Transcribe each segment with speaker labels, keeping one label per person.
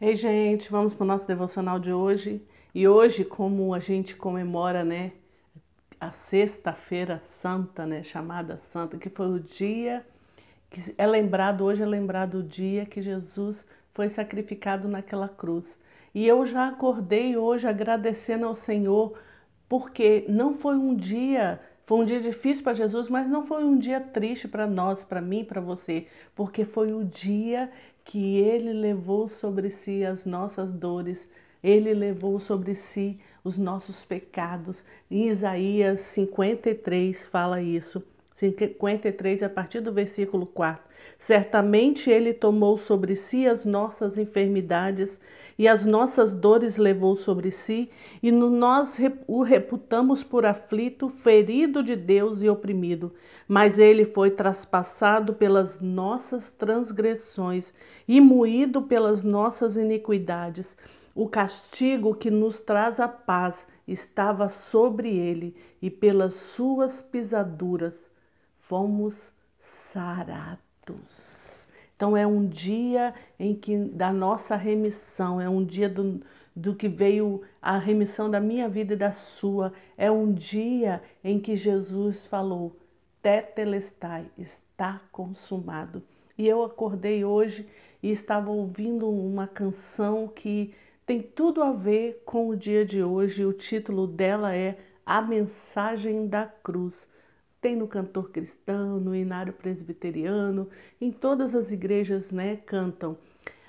Speaker 1: Ei, gente, vamos para o nosso devocional de hoje. E hoje, como a gente comemora, né, a Sexta-feira Santa, né, chamada Santa, que foi o dia que é lembrado, hoje é lembrado o dia que Jesus foi sacrificado naquela cruz. E eu já acordei hoje agradecendo ao Senhor, porque não foi um dia foi um dia difícil para Jesus, mas não foi um dia triste para nós, para mim, para você, porque foi o dia que ele levou sobre si as nossas dores, ele levou sobre si os nossos pecados. Em Isaías 53 fala isso. 53, a partir do versículo 4. Certamente ele tomou sobre si as nossas enfermidades e as nossas dores levou sobre si, e nós o reputamos por aflito, ferido de Deus e oprimido. Mas ele foi traspassado pelas nossas transgressões e moído pelas nossas iniquidades. O castigo que nos traz a paz estava sobre ele, e pelas suas pisaduras fomos sarados. Então é um dia em que da nossa remissão, é um dia do, do que veio a remissão da minha vida e da sua. É um dia em que Jesus falou: Tetelestai, está consumado. E eu acordei hoje e estava ouvindo uma canção que tem tudo a ver com o dia de hoje. O título dela é A Mensagem da Cruz. Tem no cantor cristão, no inário presbiteriano, em todas as igrejas, né, cantam.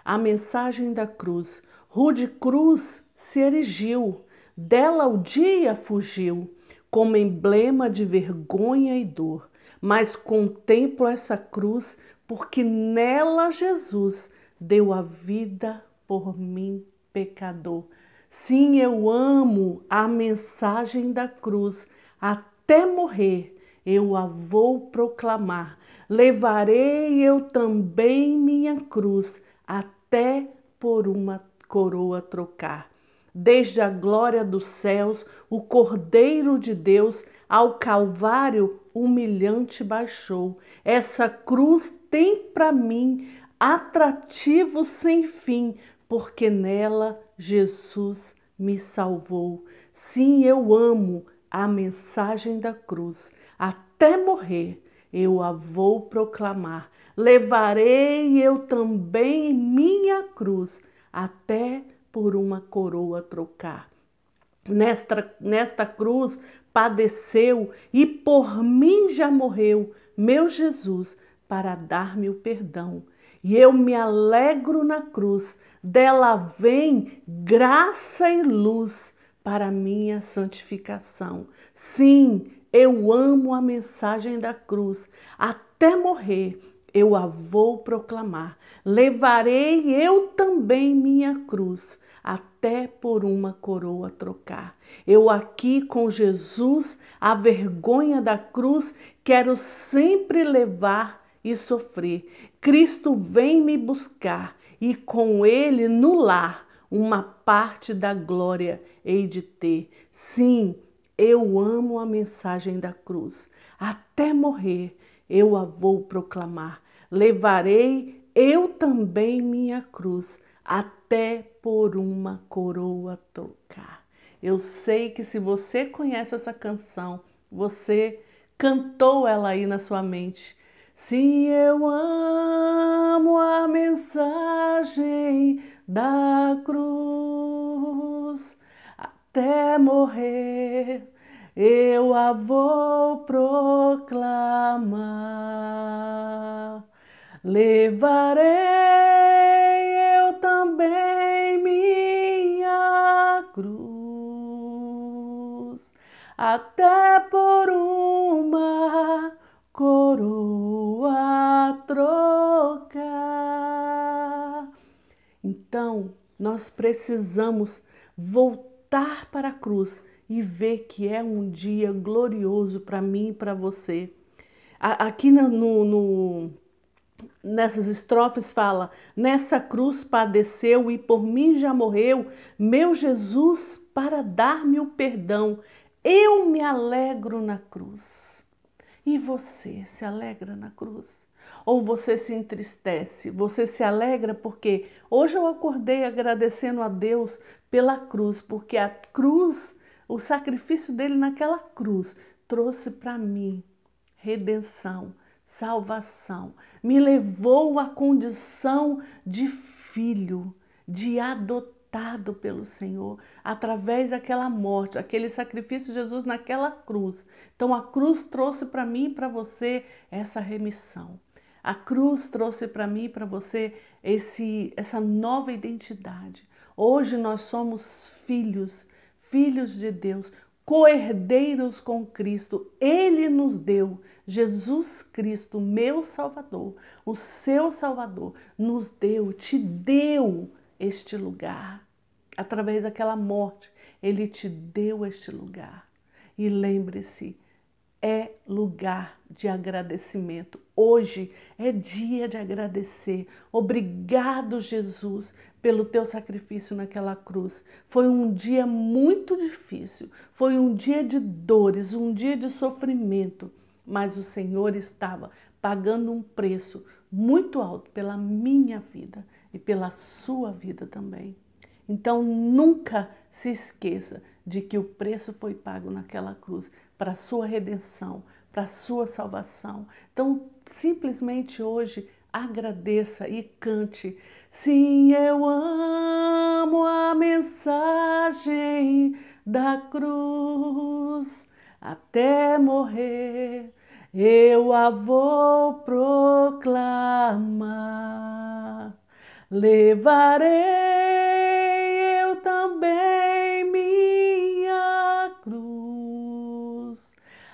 Speaker 1: A mensagem da cruz. Rude cruz se erigiu, dela o dia fugiu, como emblema de vergonha e dor. Mas contemplo essa cruz, porque nela Jesus deu a vida por mim, pecador. Sim, eu amo a mensagem da cruz até morrer eu a vou proclamar. Levarei eu também minha cruz, até por uma coroa trocar. Desde a glória dos céus, o Cordeiro de Deus ao Calvário humilhante baixou. Essa cruz tem para mim atrativo sem fim, porque nela Jesus me salvou. Sim, eu amo a mensagem da cruz. Até morrer eu a vou proclamar. Levarei eu também minha cruz, até por uma coroa trocar. Nesta, nesta cruz padeceu e por mim já morreu meu Jesus para dar-me o perdão. E eu me alegro na cruz, dela vem graça e luz para minha santificação. Sim, eu amo a mensagem da cruz. Até morrer eu a vou proclamar. Levarei eu também minha cruz, até por uma coroa trocar. Eu aqui com Jesus, a vergonha da cruz, quero sempre levar e sofrer. Cristo vem me buscar e com ele no lar uma parte da glória hei de ter. Sim, eu amo a mensagem da cruz. Até morrer eu a vou proclamar. Levarei eu também minha cruz, até por uma coroa trocar. Eu sei que se você conhece essa canção, você cantou ela aí na sua mente. Sim, eu amo a mensagem da cruz até morrer, eu a vou proclamar. Levarei eu também minha cruz, até por uma coroa trocar. Então, nós precisamos voltar voltar para a cruz e ver que é um dia glorioso para mim e para você. Aqui no, no, nessas estrofes fala: Nessa cruz padeceu e por mim já morreu, meu Jesus, para dar-me o perdão. Eu me alegro na cruz. E você se alegra na cruz? Ou você se entristece, você se alegra porque hoje eu acordei agradecendo a Deus pela cruz, porque a cruz, o sacrifício dele naquela cruz, trouxe para mim redenção, salvação, me levou à condição de filho, de adotado pelo Senhor, através daquela morte, aquele sacrifício de Jesus naquela cruz. Então a cruz trouxe para mim e para você essa remissão. A cruz trouxe para mim e para você esse, essa nova identidade. Hoje nós somos filhos, filhos de Deus, coerdeiros com Cristo. Ele nos deu, Jesus Cristo, meu Salvador, o seu Salvador, nos deu, te deu este lugar. Através daquela morte, ele te deu este lugar. E lembre-se, é lugar de agradecimento. Hoje é dia de agradecer. Obrigado, Jesus, pelo teu sacrifício naquela cruz. Foi um dia muito difícil, foi um dia de dores, um dia de sofrimento, mas o Senhor estava pagando um preço muito alto pela minha vida e pela sua vida também. Então nunca se esqueça de que o preço foi pago naquela cruz para a sua redenção, para a sua salvação. Então, simplesmente hoje agradeça e cante. Sim, eu amo a mensagem da cruz até morrer. Eu a vou proclamar. Levarei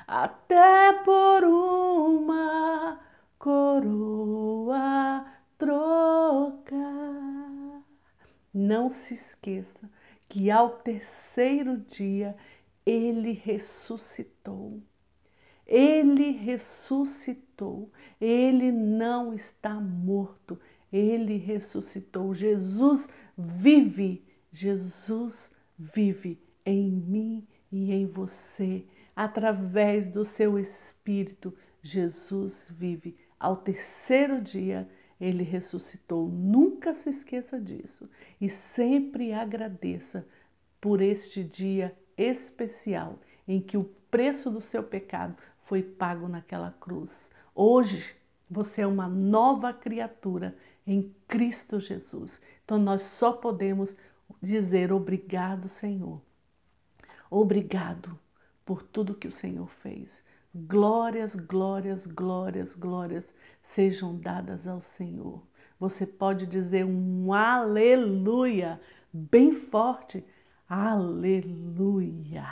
Speaker 1: até por uma coroa trocar. Não se esqueça que ao terceiro dia ele ressuscitou. Ele ressuscitou. Ele não está morto. Ele ressuscitou. Jesus vive. Jesus vive em mim e em você. Através do seu espírito, Jesus vive. Ao terceiro dia, ele ressuscitou. Nunca se esqueça disso e sempre agradeça por este dia especial em que o preço do seu pecado foi pago naquela cruz. Hoje você é uma nova criatura em Cristo Jesus. Então nós só podemos dizer obrigado, Senhor. Obrigado por tudo que o Senhor fez. Glórias, glórias, glórias, glórias sejam dadas ao Senhor. Você pode dizer um aleluia bem forte. Aleluia.